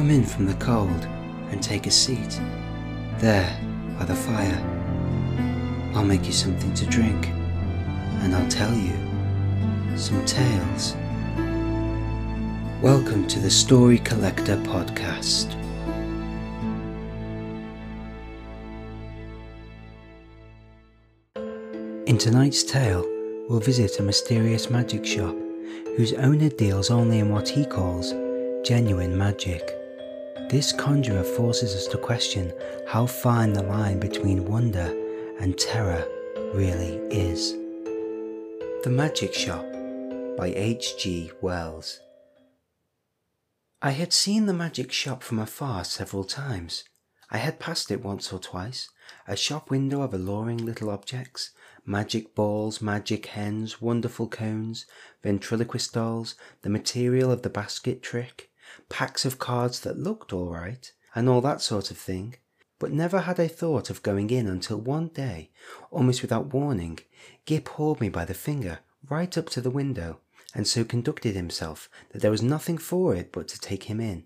Come in from the cold and take a seat. There, by the fire. I'll make you something to drink, and I'll tell you some tales. Welcome to the Story Collector Podcast. In tonight's tale, we'll visit a mysterious magic shop whose owner deals only in what he calls genuine magic. This conjurer forces us to question how fine the line between wonder and terror really is. The Magic Shop by H.G. Wells. I had seen the magic shop from afar several times. I had passed it once or twice, a shop window of alluring little objects, magic balls, magic hens, wonderful cones, ventriloquist dolls, the material of the basket trick, packs of cards that looked all right, and all that sort of thing. But never had I thought of going in until one day, almost without warning, Gip hauled me by the finger right up to the window, and so conducted himself that there was nothing for it but to take him in.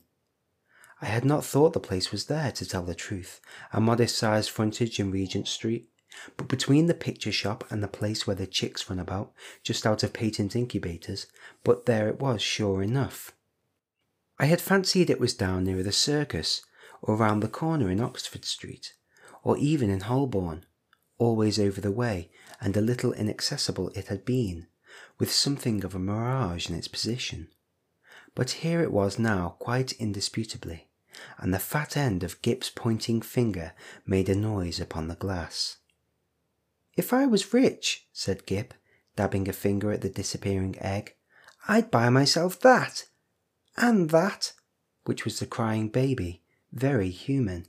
I had not thought the place was there, to tell the truth, a modest sized frontage in Regent Street, but between the picture shop and the place where the chicks run about, just out of patent incubators, but there it was sure enough. I had fancied it was down near the circus, or round the corner in Oxford Street, or even in Holborn, always over the way, and a little inaccessible it had been, with something of a mirage in its position. But here it was now quite indisputably, and the fat end of Gip's pointing finger made a noise upon the glass. If I was rich, said Gip, dabbing a finger at the disappearing egg, I'd buy myself that and that, which was the crying baby, very human,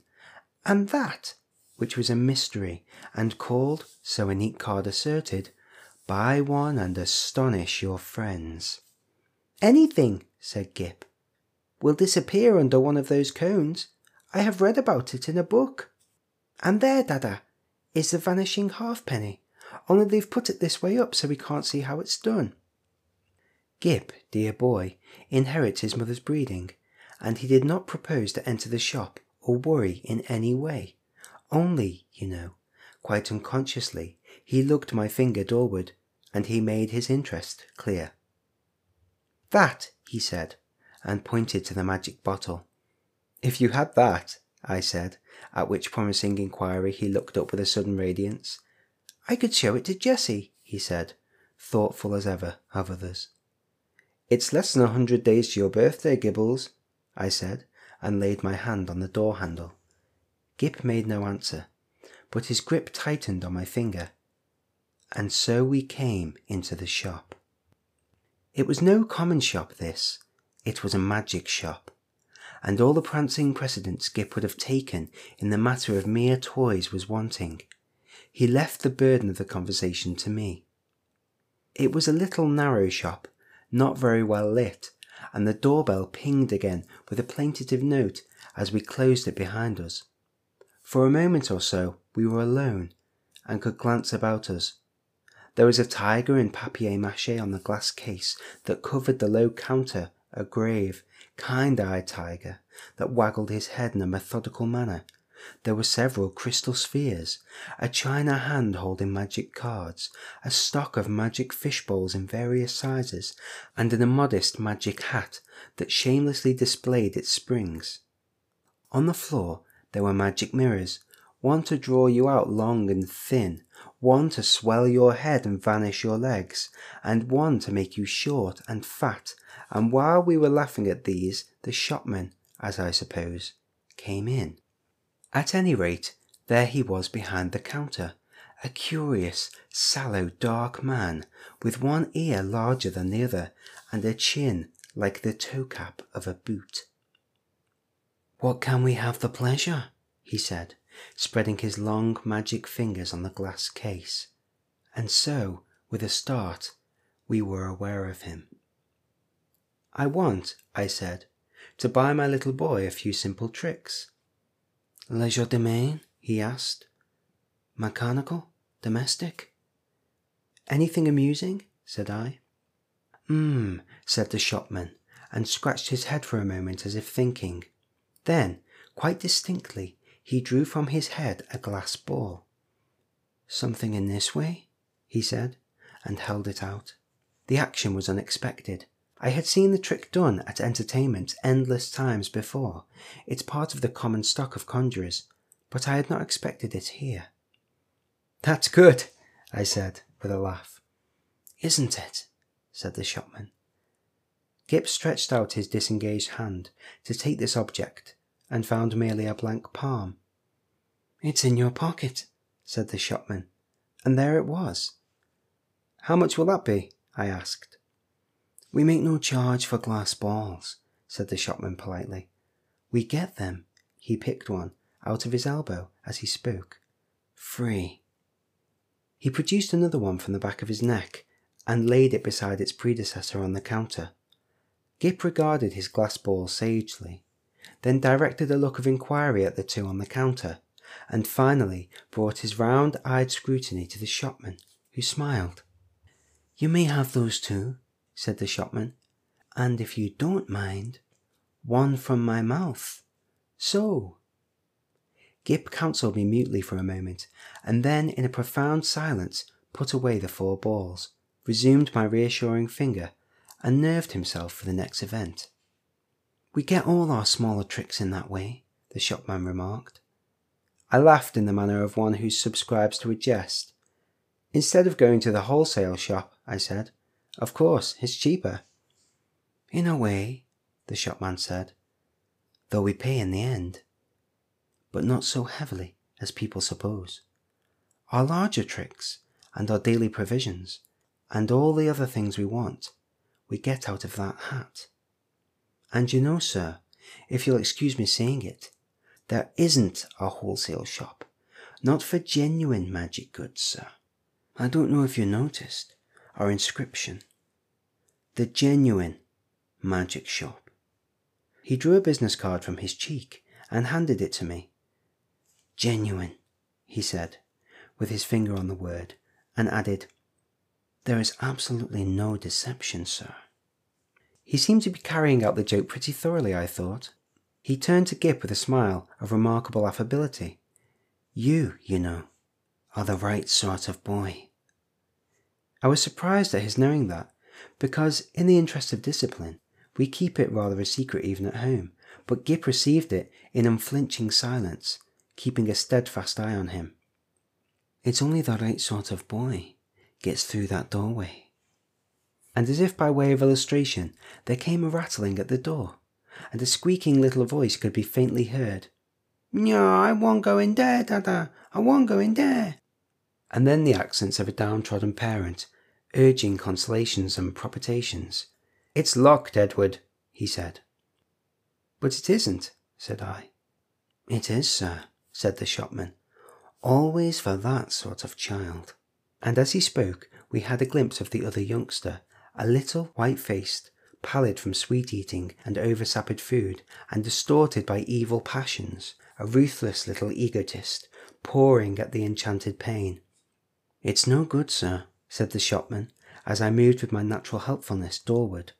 and that, which was a mystery, and called, so a neat card asserted, buy one and astonish your friends. Anything, said Gip, will disappear under one of those cones. I have read about it in a book. And there, Dada, is the vanishing halfpenny, only they've put it this way up so we can't see how it's done. Gip, dear boy, inherits his mother's breeding, and he did not propose to enter the shop or worry in any way. Only, you know, quite unconsciously, he looked my finger doorward, and he made his interest clear. That, he said, and pointed to the magic bottle. If you had that, I said, at which promising inquiry he looked up with a sudden radiance. I could show it to Jessie, he said, thoughtful as ever of others. It's less than a hundred days to your birthday, Gibbles, I said, and laid my hand on the door handle. Gip made no answer, but his grip tightened on my finger. And so we came into the shop. It was no common shop, this. It was a magic shop. And all the prancing precedence Gip would have taken in the matter of mere toys was wanting. He left the burden of the conversation to me. It was a little narrow shop not very well lit, and the doorbell pinged again with a plaintive note as we closed it behind us. For a moment or so we were alone and could glance about us. There was a tiger in papier mache on the glass case that covered the low counter, a grave, kind eyed tiger that waggled his head in a methodical manner there were several crystal spheres, a china hand holding magic cards, a stock of magic fish bowls in various sizes, and an immodest magic hat that shamelessly displayed its springs. On the floor there were magic mirrors, one to draw you out long and thin, one to swell your head and vanish your legs, and one to make you short and fat, and while we were laughing at these, the shopman, as I suppose, came in. At any rate, there he was behind the counter, a curious, sallow, dark man, with one ear larger than the other, and a chin like the toe cap of a boot. What can we have the pleasure? he said, spreading his long magic fingers on the glass case. And so, with a start, we were aware of him. I want, I said, to buy my little boy a few simple tricks. Legerdemain? he asked. Mechanical? Domestic? Anything amusing? said I. Hmm, said the shopman, and scratched his head for a moment as if thinking. Then, quite distinctly, he drew from his head a glass ball. Something in this way, he said, and held it out. The action was unexpected. I had seen the trick done at entertainments endless times before. It's part of the common stock of conjurers, but I had not expected it here. That's good, I said with a laugh. Isn't it? said the shopman. Gip stretched out his disengaged hand to take this object and found merely a blank palm. It's in your pocket, said the shopman, and there it was. How much will that be? I asked. We make no charge for glass balls, said the shopman politely. We get them. He picked one out of his elbow as he spoke. Free. He produced another one from the back of his neck and laid it beside its predecessor on the counter. Gip regarded his glass ball sagely, then directed a look of inquiry at the two on the counter, and finally brought his round eyed scrutiny to the shopman, who smiled. You may have those two, said the shopman, and if you don't mind, one from my mouth. So. Gip counselled me mutely for a moment, and then, in a profound silence, put away the four balls, resumed my reassuring finger, and nerved himself for the next event. We get all our smaller tricks in that way, the shopman remarked. I laughed in the manner of one who subscribes to a jest. Instead of going to the wholesale shop, I said, of course, it's cheaper. In a way, the shopman said, though we pay in the end. But not so heavily as people suppose. Our larger tricks, and our daily provisions, and all the other things we want, we get out of that hat. And you know, sir, if you'll excuse me saying it, there isn't a wholesale shop, not for genuine magic goods, sir. I don't know if you noticed, our inscription. The genuine magic shop. He drew a business card from his cheek and handed it to me. Genuine, he said, with his finger on the word, and added, There is absolutely no deception, sir. He seemed to be carrying out the joke pretty thoroughly, I thought. He turned to Gip with a smile of remarkable affability. You, you know, are the right sort of boy. I was surprised at his knowing that, because, in the interest of discipline, we keep it rather a secret even at home, but Gip received it in unflinching silence, keeping a steadfast eye on him. It's only the right sort of boy gets through that doorway. And as if by way of illustration, there came a rattling at the door, and a squeaking little voice could be faintly heard. No, I won't go in there, Dada. I won't go in there and then the accents of a downtrodden parent, urging consolations and propitiations. It's locked, Edward, he said. But it isn't, said I. It is, sir, said the shopman. Always for that sort of child. And as he spoke, we had a glimpse of the other youngster, a little white faced, pallid from sweet eating and oversapid food, and distorted by evil passions, a ruthless little egotist, pouring at the enchanted pane, it's no good, sir, said the shopman, as I moved with my natural helpfulness doorward,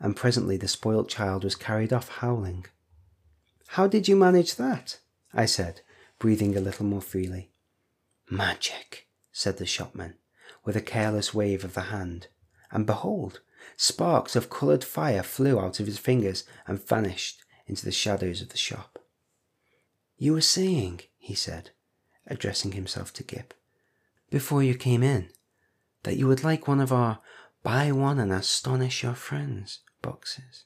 and presently the spoilt child was carried off howling. How did you manage that? I said, breathing a little more freely. Magic, said the shopman, with a careless wave of the hand, and behold, sparks of coloured fire flew out of his fingers and vanished into the shadows of the shop. You were saying, he said, addressing himself to Gip, before you came in that you would like one of our buy one and astonish your friends boxes.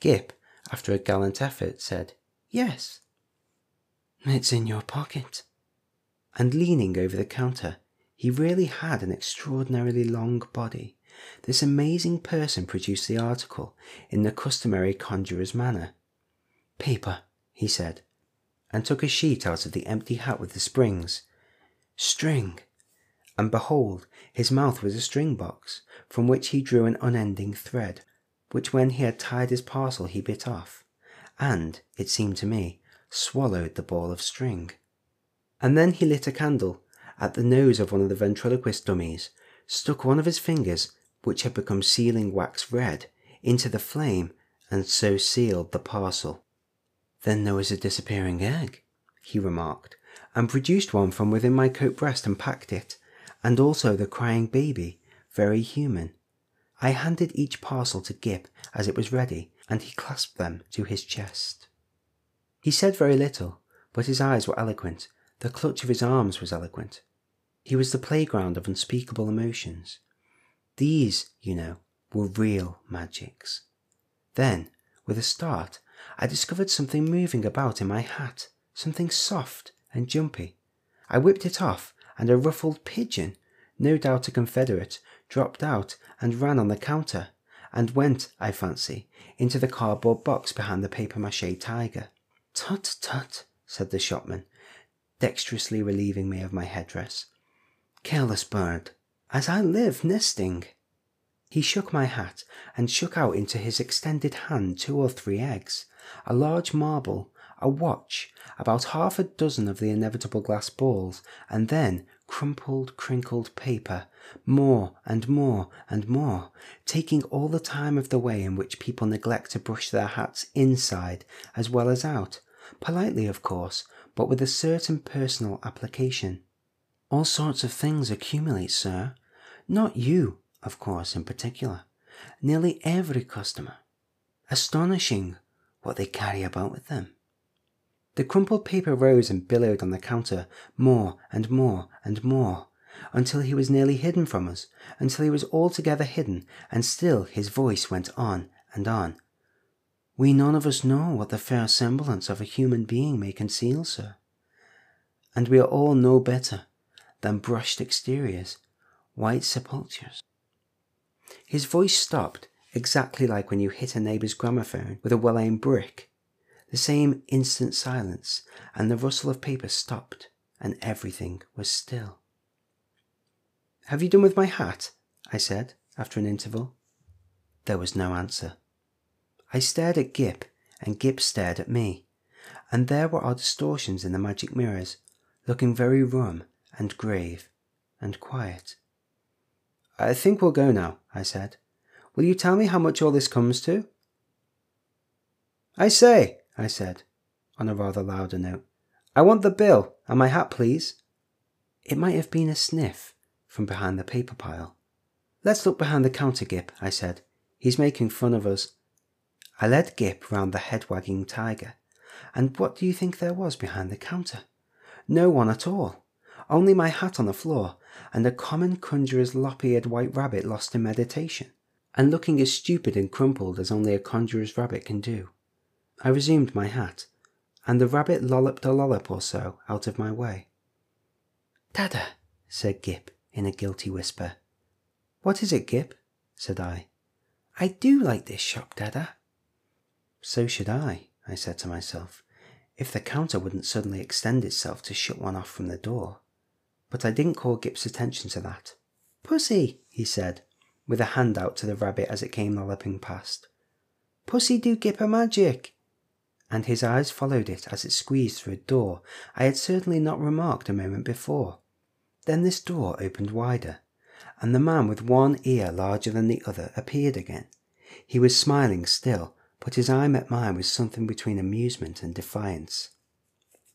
Gip, after a gallant effort, said, Yes. It's in your pocket. And leaning over the counter, he really had an extraordinarily long body. This amazing person produced the article in the customary conjurer's manner. Paper, he said, and took a sheet out of the empty hat with the springs String! And behold, his mouth was a string box, from which he drew an unending thread, which when he had tied his parcel he bit off, and, it seemed to me, swallowed the ball of string. And then he lit a candle at the nose of one of the ventriloquist dummies, stuck one of his fingers, which had become sealing wax red, into the flame, and so sealed the parcel. Then there was a disappearing egg, he remarked, and produced one from within my coat breast and packed it, and also the crying baby, very human. I handed each parcel to Gip as it was ready, and he clasped them to his chest. He said very little, but his eyes were eloquent, the clutch of his arms was eloquent. He was the playground of unspeakable emotions. These, you know, were real magics. Then, with a start, I discovered something moving about in my hat, something soft and jumpy. I whipped it off, and a ruffled pigeon, no doubt a confederate, dropped out and ran on the counter, and went, I fancy, into the cardboard box behind the paper mache tiger. Tut, tut, said the shopman, dexterously relieving me of my headdress. Careless bird, as I live nesting. He shook my hat and shook out into his extended hand two or three eggs, a large marble, a watch, about half a dozen of the inevitable glass balls, and then crumpled, crinkled paper, more and more and more, taking all the time of the way in which people neglect to brush their hats inside as well as out, politely of course, but with a certain personal application. All sorts of things accumulate, sir. Not you, of course, in particular. Nearly every customer. Astonishing what they carry about with them. The crumpled paper rose and billowed on the counter more and more and more, until he was nearly hidden from us, until he was altogether hidden, and still his voice went on and on. We none of us know what the fair semblance of a human being may conceal, sir. And we are all no better than brushed exteriors, white sepulchres. His voice stopped, exactly like when you hit a neighbour's gramophone with a well aimed brick. The same instant silence, and the rustle of paper stopped, and everything was still. Have you done with my hat? I said, after an interval. There was no answer. I stared at Gip, and Gip stared at me, and there were our distortions in the magic mirrors, looking very rum and grave and quiet. I think we'll go now, I said. Will you tell me how much all this comes to? I say, I said, on a rather louder note, I want the bill and my hat, please. It might have been a sniff from behind the paper pile. Let's look behind the counter, Gip, I said. He's making fun of us. I led Gip round the head wagging tiger, and what do you think there was behind the counter? No one at all only my hat on the floor, and a common conjurer's lop-eared white rabbit lost in meditation, and looking as stupid and crumpled as only a conjurer's rabbit can do. I resumed my hat, and the rabbit lolloped a lollop or so out of my way. Dada, said Gip in a guilty whisper. What is it, Gip? said I. I do like this shop, Dada. So should I, I said to myself, if the counter wouldn't suddenly extend itself to shut one off from the door but I didn't call Gip's attention to that. Pussy, he said, with a hand out to the rabbit as it came lolloping past. Pussy do Gip a magic. And his eyes followed it as it squeezed through a door I had certainly not remarked a moment before. Then this door opened wider, and the man with one ear larger than the other appeared again. He was smiling still, but his eye met mine with something between amusement and defiance.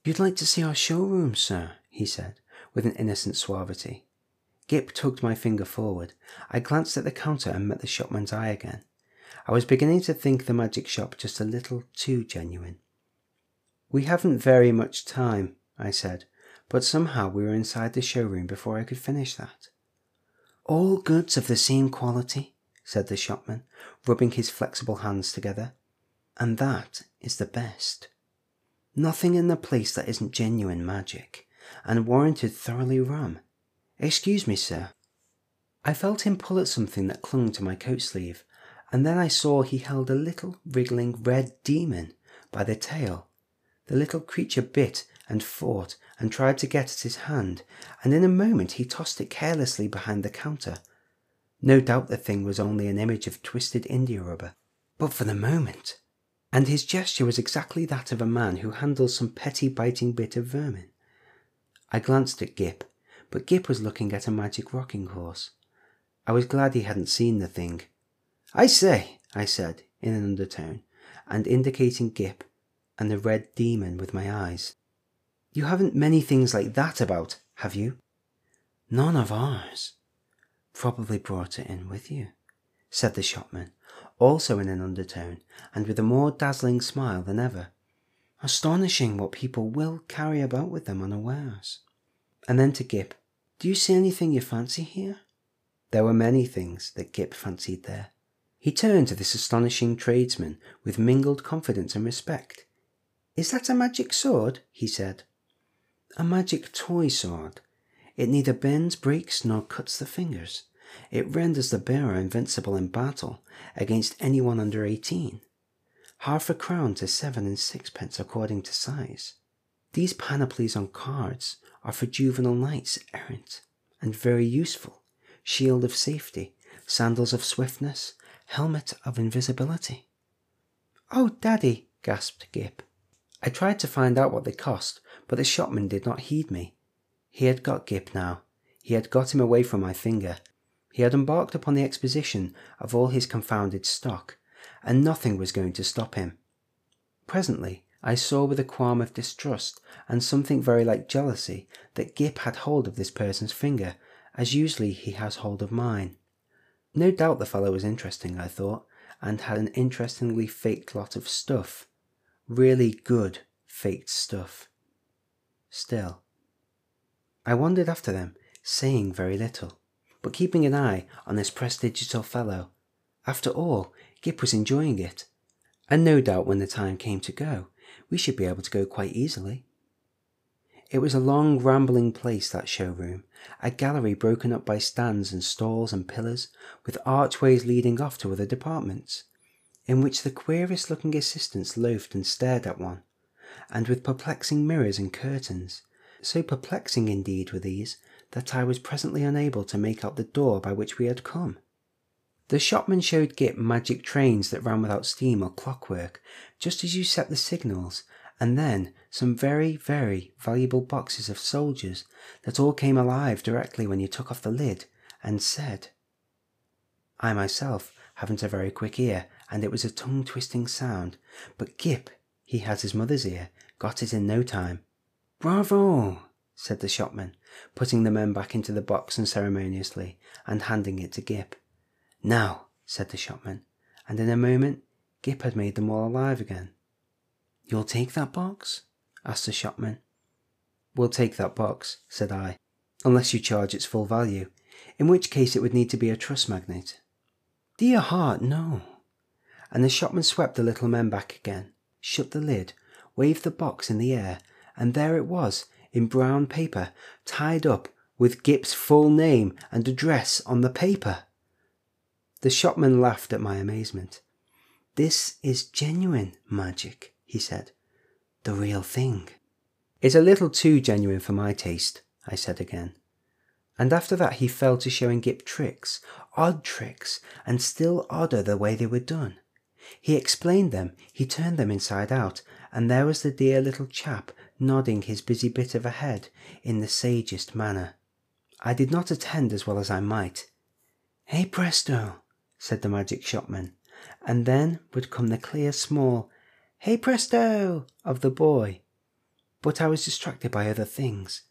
You'd like to see our showroom, sir, he said with an innocent suavity. Gip tugged my finger forward. I glanced at the counter and met the shopman's eye again. I was beginning to think the magic shop just a little too genuine. We haven't very much time, I said, but somehow we were inside the showroom before I could finish that. All goods of the same quality, said the shopman, rubbing his flexible hands together. And that is the best. Nothing in the place that isn't genuine magic and warranted thoroughly rum. Excuse me, sir. I felt him pull at something that clung to my coat sleeve, and then I saw he held a little wriggling red demon by the tail. The little creature bit and fought and tried to get at his hand, and in a moment he tossed it carelessly behind the counter. No doubt the thing was only an image of twisted india rubber, but for the moment, and his gesture was exactly that of a man who handles some petty biting bit of vermin. I glanced at Gip, but Gip was looking at a magic rocking horse. I was glad he hadn't seen the thing. I say, I said in an undertone, and indicating Gip, and the red demon with my eyes. You haven't many things like that about, have you? None of ours. Probably brought it in with you, said the shopman, also in an undertone and with a more dazzling smile than ever. Astonishing what people will carry about with them unawares. And then to Gip, Do you see anything you fancy here? There were many things that Gip fancied there. He turned to this astonishing tradesman with mingled confidence and respect. Is that a magic sword? he said. A magic toy sword. It neither bends, breaks, nor cuts the fingers. It renders the bearer invincible in battle against anyone under eighteen. Half a crown to seven and sixpence according to size. These panoplies on cards are for juvenile knights errant, and very useful. Shield of safety, sandals of swiftness, helmet of invisibility. Oh, Daddy, gasped Gip. I tried to find out what they cost, but the shopman did not heed me. He had got Gip now. He had got him away from my finger. He had embarked upon the exposition of all his confounded stock, and nothing was going to stop him. Presently, I saw with a qualm of distrust and something very like jealousy that Gip had hold of this person's finger, as usually he has hold of mine. No doubt the fellow was interesting, I thought, and had an interestingly faked lot of stuff. Really good faked stuff. Still, I wandered after them, saying very little, but keeping an eye on this prestigious fellow. After all, Gip was enjoying it, and no doubt when the time came to go, we should be able to go quite easily. It was a long, rambling place, that showroom, a gallery broken up by stands and stalls and pillars, with archways leading off to other departments, in which the queerest looking assistants loafed and stared at one, and with perplexing mirrors and curtains. So perplexing indeed were these that I was presently unable to make out the door by which we had come. The shopman showed Gip magic trains that ran without steam or clockwork, just as you set the signals, and then some very, very valuable boxes of soldiers that all came alive directly when you took off the lid and said. I myself haven't a very quick ear, and it was a tongue twisting sound, but Gip, he has his mother's ear, got it in no time. Bravo! said the shopman, putting the men back into the box unceremoniously and handing it to Gip. Now, said the shopman, and in a moment Gip had made them all alive again. You'll take that box? asked the shopman. We'll take that box, said I, unless you charge its full value, in which case it would need to be a trust magnate. Dear heart, no. And the shopman swept the little men back again, shut the lid, waved the box in the air, and there it was, in brown paper, tied up with Gip's full name and address on the paper. The shopman laughed at my amazement. This is genuine magic, he said. The real thing. It's a little too genuine for my taste, I said again. And after that he fell to showing Gip tricks, odd tricks, and still odder the way they were done. He explained them, he turned them inside out, and there was the dear little chap nodding his busy bit of a head in the sagest manner. I did not attend as well as I might. Hey presto! said the magic shopman, and then would come the clear, small, hey presto of the boy. But I was distracted by other things.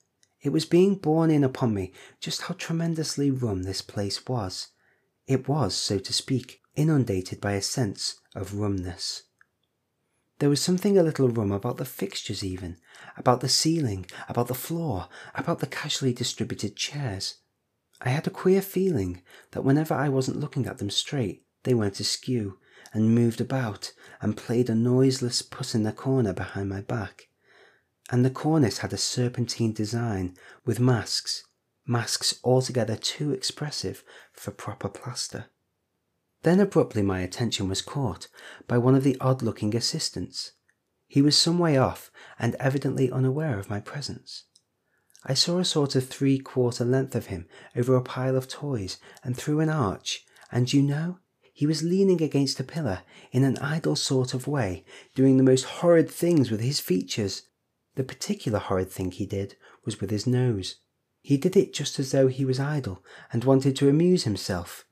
It was being borne in upon me just how tremendously rum this place was. It was, so to speak, inundated by a sense of rumness. There was something a little rum about the fixtures, even, about the ceiling, about the floor, about the casually distributed chairs. I had a queer feeling that whenever I wasn't looking at them straight, they went askew and moved about and played a noiseless puss in the corner behind my back. And the cornice had a serpentine design with masks, masks altogether too expressive for proper plaster. Then abruptly my attention was caught by one of the odd looking assistants. He was some way off and evidently unaware of my presence. I saw a sort of three quarter length of him over a pile of toys and through an arch, and you know, he was leaning against a pillar in an idle sort of way, doing the most horrid things with his features. The particular horrid thing he did was with his nose. He did it just as though he was idle and wanted to amuse himself.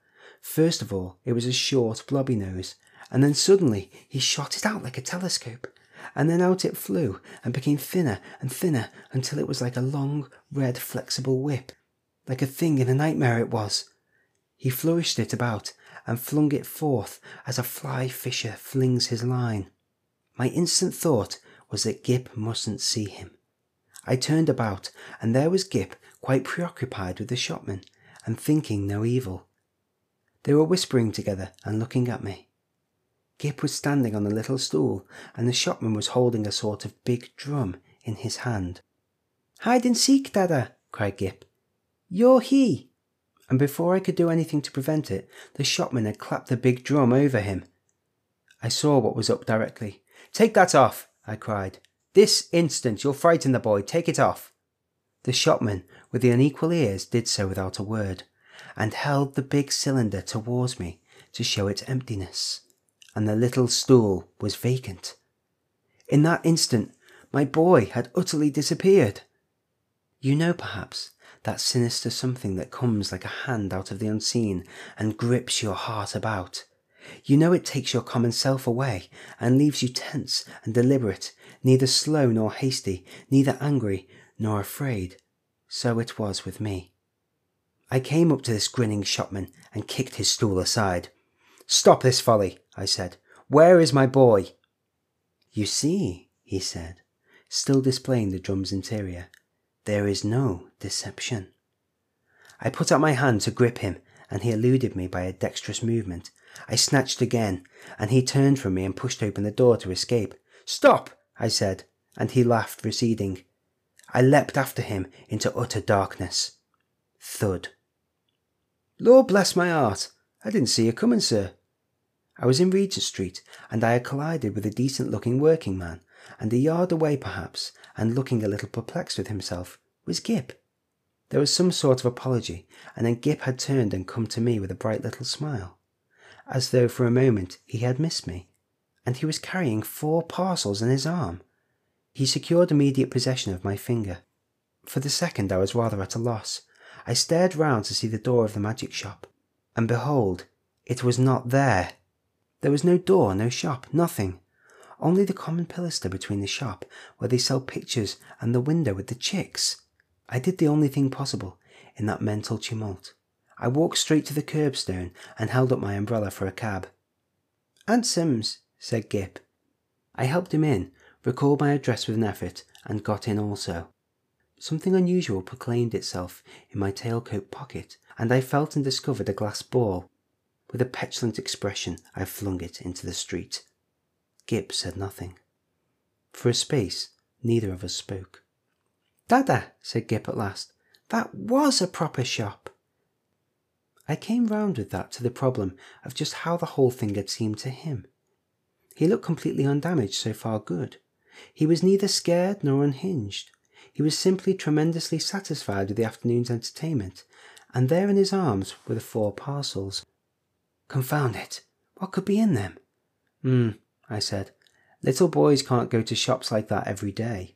First of all, it was a short, blobby nose, and then suddenly he shot it out like a telescope, and then out it flew and became thinner and thinner until it was like a long, red, flexible whip. Like a thing in a nightmare it was. He flourished it about and flung it forth as a fly fisher flings his line. My instant thought was that Gip mustn't see him. I turned about, and there was Gip quite preoccupied with the shopman and thinking no evil. They were whispering together and looking at me. Gip was standing on a little stool, and the shopman was holding a sort of big drum in his hand. Hide and seek, Dada, cried Gip. You're he. And before I could do anything to prevent it, the shopman had clapped the big drum over him. I saw what was up directly. Take that off, I cried. This instant you'll frighten the boy. Take it off. The shopman, with the unequal ears, did so without a word, and held the big cylinder towards me to show its emptiness and the little stool was vacant. In that instant, my boy had utterly disappeared. You know, perhaps, that sinister something that comes like a hand out of the unseen and grips your heart about. You know it takes your common self away and leaves you tense and deliberate, neither slow nor hasty, neither angry nor afraid. So it was with me. I came up to this grinning shopman and kicked his stool aside. Stop this folly, I said. Where is my boy? You see, he said, still displaying the drum's interior, there is no deception. I put out my hand to grip him, and he eluded me by a dexterous movement. I snatched again, and he turned from me and pushed open the door to escape. Stop, I said, and he laughed, receding. I leapt after him into utter darkness. Thud. Lord bless my heart, I didn't see you coming, sir. I was in Regent Street, and I had collided with a decent looking working man, and a yard away perhaps, and looking a little perplexed with himself, was Gip. There was some sort of apology, and then Gip had turned and come to me with a bright little smile, as though for a moment he had missed me, and he was carrying four parcels in his arm. He secured immediate possession of my finger. For the second I was rather at a loss. I stared round to see the door of the magic shop, and behold, it was not there. There was no door, no shop, nothing. Only the common pilaster between the shop where they sell pictures and the window with the chicks. I did the only thing possible in that mental tumult. I walked straight to the curbstone and held up my umbrella for a cab. 'Ansoms, said Gip. I helped him in, recalled my address with an effort, and got in also. Something unusual proclaimed itself in my tailcoat pocket, and I felt and discovered a glass ball with a petulant expression, I flung it into the street. Gip said nothing. For a space, neither of us spoke. Dada, said Gip at last, that was a proper shop. I came round with that to the problem of just how the whole thing had seemed to him. He looked completely undamaged, so far good. He was neither scared nor unhinged. He was simply tremendously satisfied with the afternoon's entertainment, and there in his arms were the four parcels. Confound it, what could be in them? Hmm, I said. Little boys can't go to shops like that every day.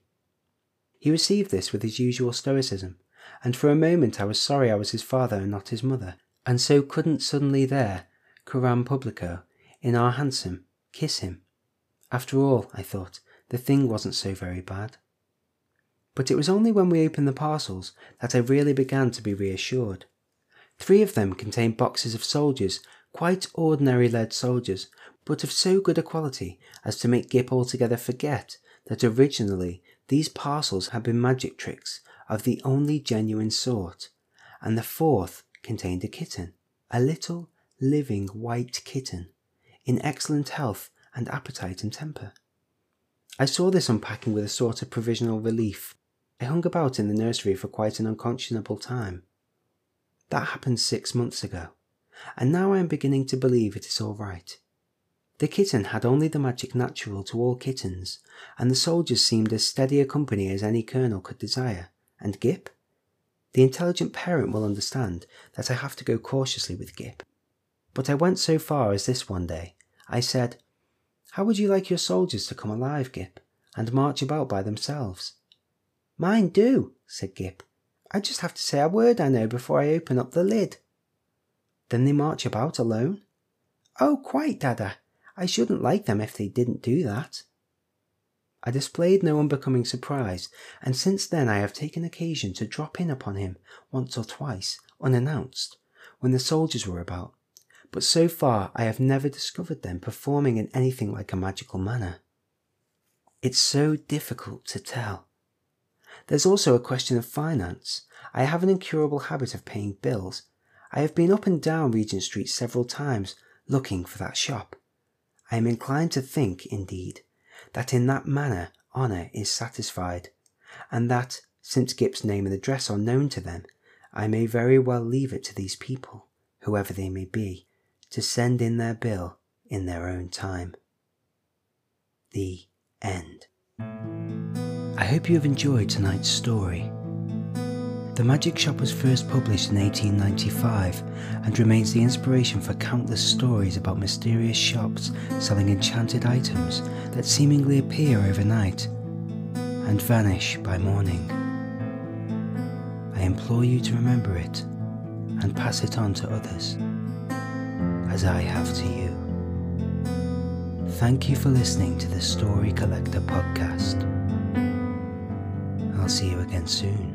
He received this with his usual stoicism, and for a moment I was sorry I was his father and not his mother, and so couldn't suddenly there, coram publico, in our hansom, kiss him. After all, I thought, the thing wasn't so very bad. But it was only when we opened the parcels that I really began to be reassured. Three of them contained boxes of soldiers quite ordinary lead soldiers, but of so good a quality as to make Gip altogether forget that originally these parcels had been magic tricks of the only genuine sort, and the fourth contained a kitten, a little living white kitten, in excellent health and appetite and temper. I saw this unpacking with a sort of provisional relief. I hung about in the nursery for quite an unconscionable time. That happened six months ago and now I am beginning to believe it is all right. The kitten had only the magic natural to all kittens, and the soldiers seemed as steady a company as any colonel could desire. And Gip? The intelligent parent will understand that I have to go cautiously with Gip. But I went so far as this one day. I said, How would you like your soldiers to come alive, Gip, and march about by themselves? Mine do, said Gip. I just have to say a word I know before I open up the lid. Then they march about alone? Oh, quite, Dada. I shouldn't like them if they didn't do that. I displayed no unbecoming surprise, and since then I have taken occasion to drop in upon him once or twice, unannounced, when the soldiers were about, but so far I have never discovered them performing in anything like a magical manner. It's so difficult to tell. There's also a question of finance. I have an incurable habit of paying bills. I have been up and down Regent Street several times looking for that shop. I am inclined to think, indeed, that in that manner honour is satisfied, and that, since Gip's name and address are known to them, I may very well leave it to these people, whoever they may be, to send in their bill in their own time. The end. I hope you have enjoyed tonight's story. The Magic Shop was first published in 1895 and remains the inspiration for countless stories about mysterious shops selling enchanted items that seemingly appear overnight and vanish by morning. I implore you to remember it and pass it on to others, as I have to you. Thank you for listening to the Story Collector podcast. I'll see you again soon.